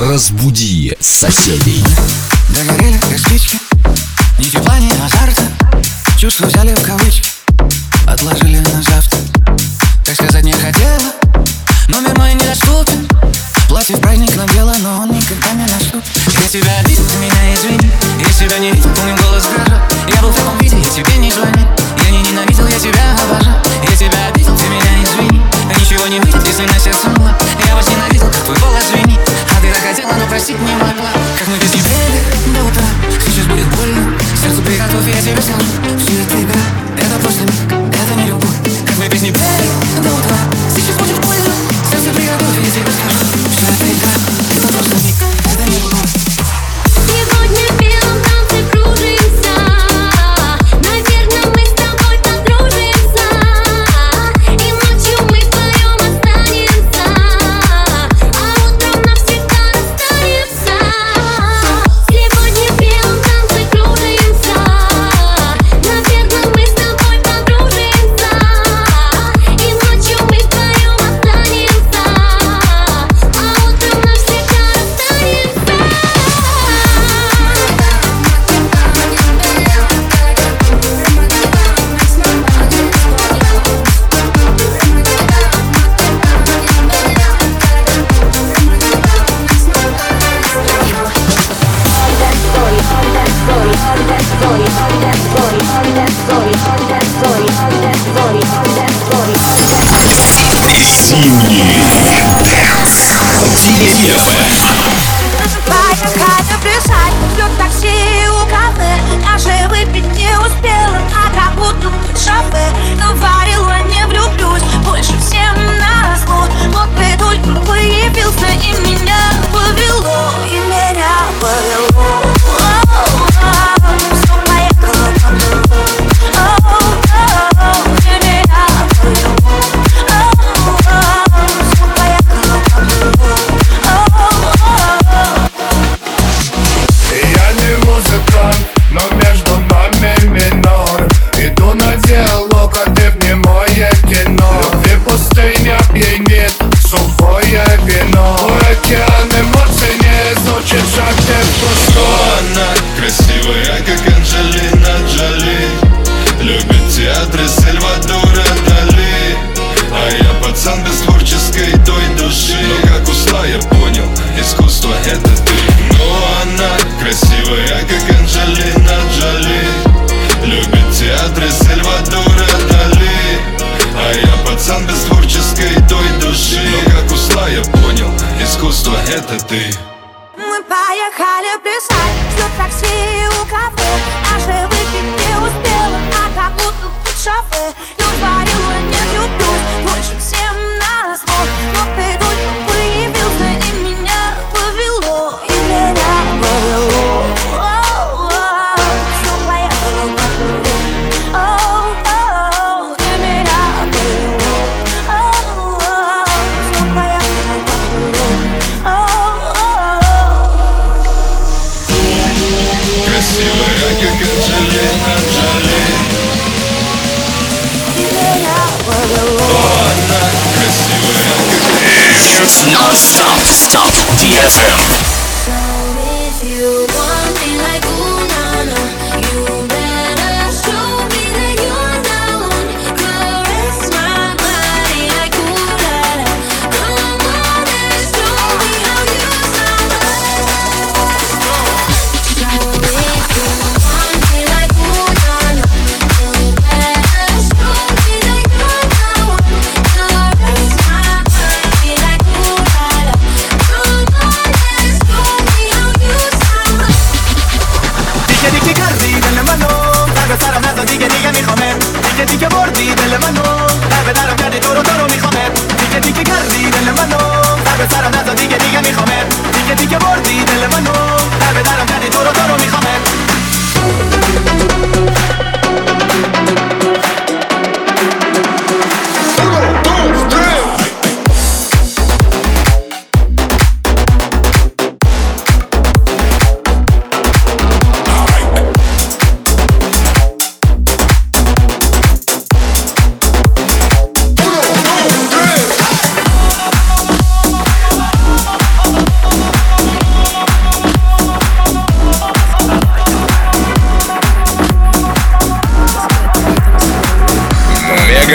Разбуди соседей. Догорели костички, ни тепла, ни азарта. Чувства взяли в кавычки, отложили на завтра. Так сказать не хотела, но номер мой недоступен. Платье в праздник надела, но он никогда не наступит. Я тебя обидел. это ты Мы поехали плясать Всю такси у кафе аж выпить не успела А как будто тут шофер. Top DFM. کردی دل منو در به درم کردی تو رو تو میخوامت دیگه دیگه کردی دل منو در به سرم نزا دیگه دیگه میخوامت دیگه دیگه بردی دل منو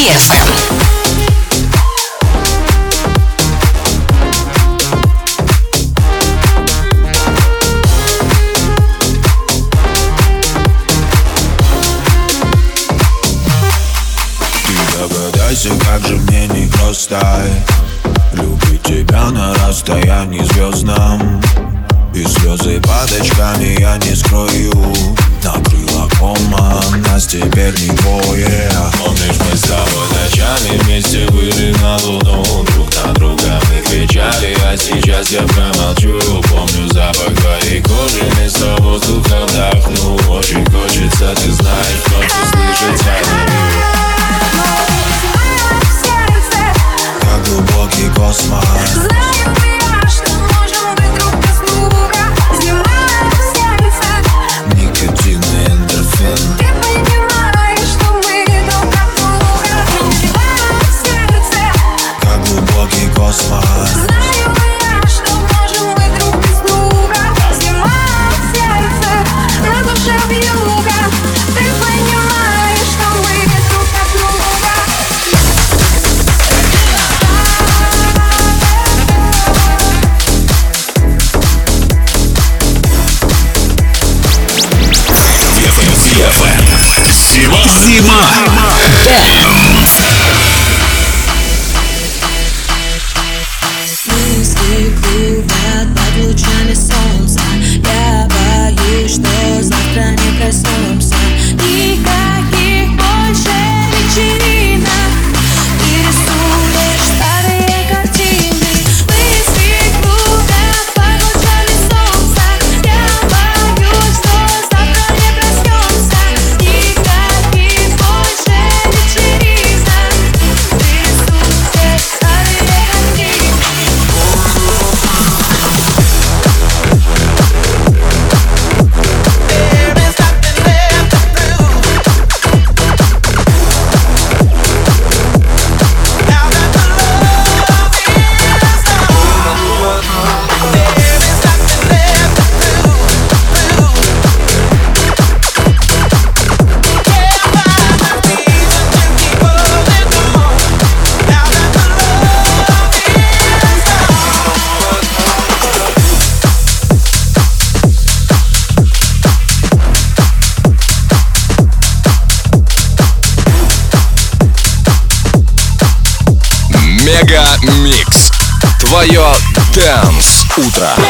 Ты догадайся, как же мне не Любить тебя на расстоянии звездном. И слезы падочками я не скрою. Накрыла кома, нас теперь не двое Помнишь, мы с тобой ночами вместе были на луну Друг на друга мы кричали, а сейчас я промолчу Помню запах твоей кожи, вместо воздуха вдохну Очень хочется, ты знаешь, просто слышать я Как глубокий космос Знаю Утро.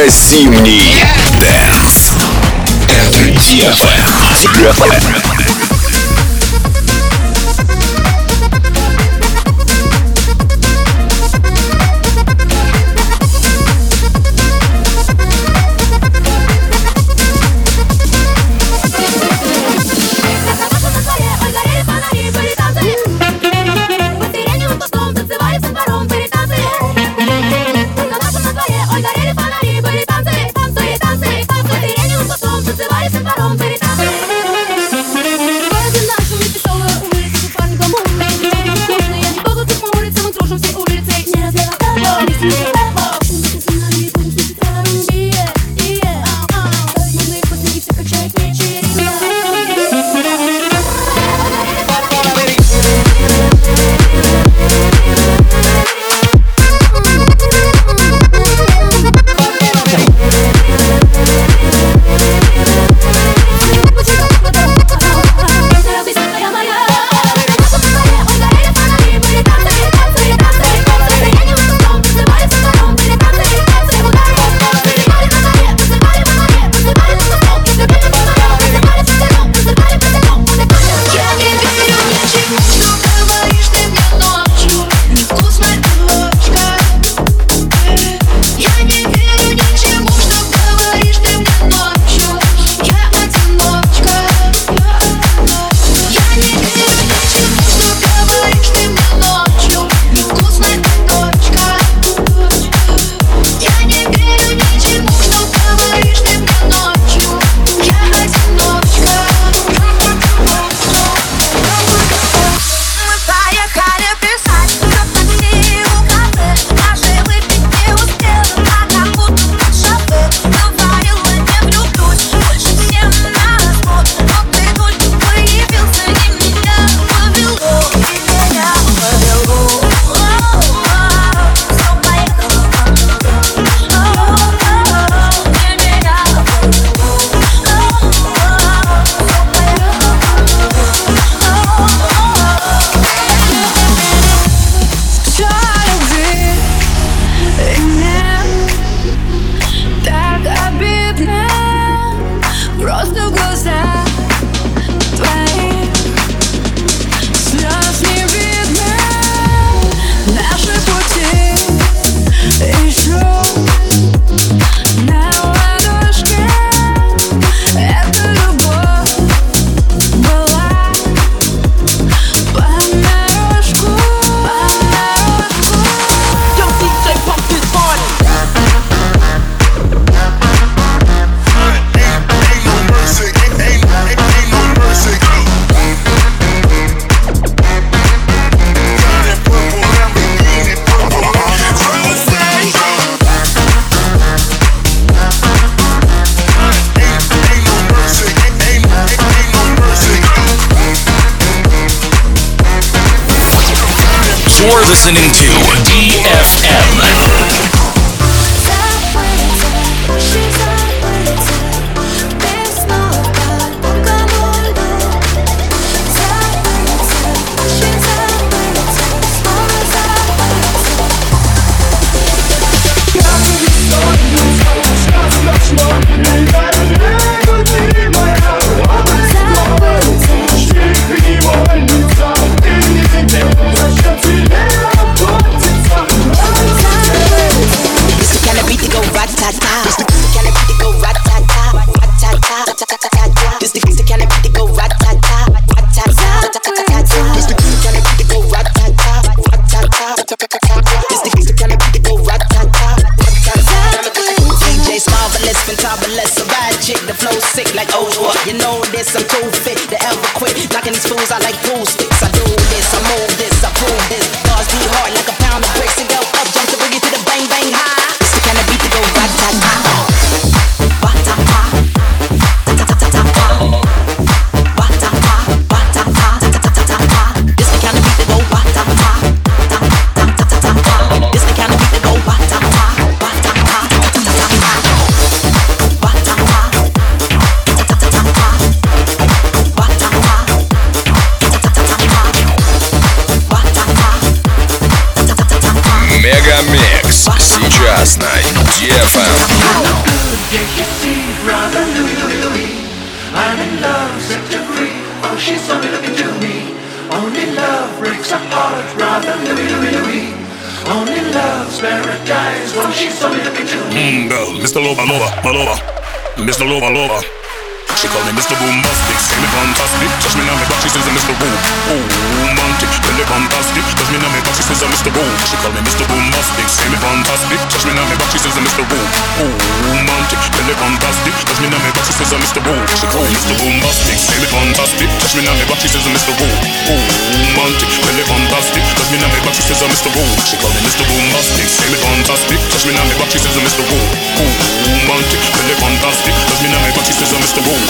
Это зимний Дэнс. Это DFM. You know this, I'm too fit to ever quit. Knocking these fools out like pool sticks. I I Мегамикс. Сейчас на DFM. Only love breaks apart, rather Louie, Louie, Louie. Only love's paradise, well, she's only looking to me. Mm, Mr. Mr. She call me Mr. Boombastic, say me fantastic. Touch me now, me back, she says I'm Mr. Boom. Romantic, really fantastic. Touch me now, me back, she says I'm Mr. Boom. She call me Mr. Boombastic, say me fantastic. Touch me now, me back, she says I'm Mr. Boom. Romantic, really fantastic. Touch me now, me back, she says I'm Mr. Boom. She call me Mr. Boombastic, say me fantastic. Touch me now, me back, she says I'm Mr. Boom. Romantic, really fantastic. Touch me now, me back, she says I'm Mr. Boom. She call me Mr. Boombastic, say me fantastic. Touch me now, me back, she says I'm Mr. Boom. Romantic, really fantastic. Touch me now, me back, she says I'm Mr. Boom.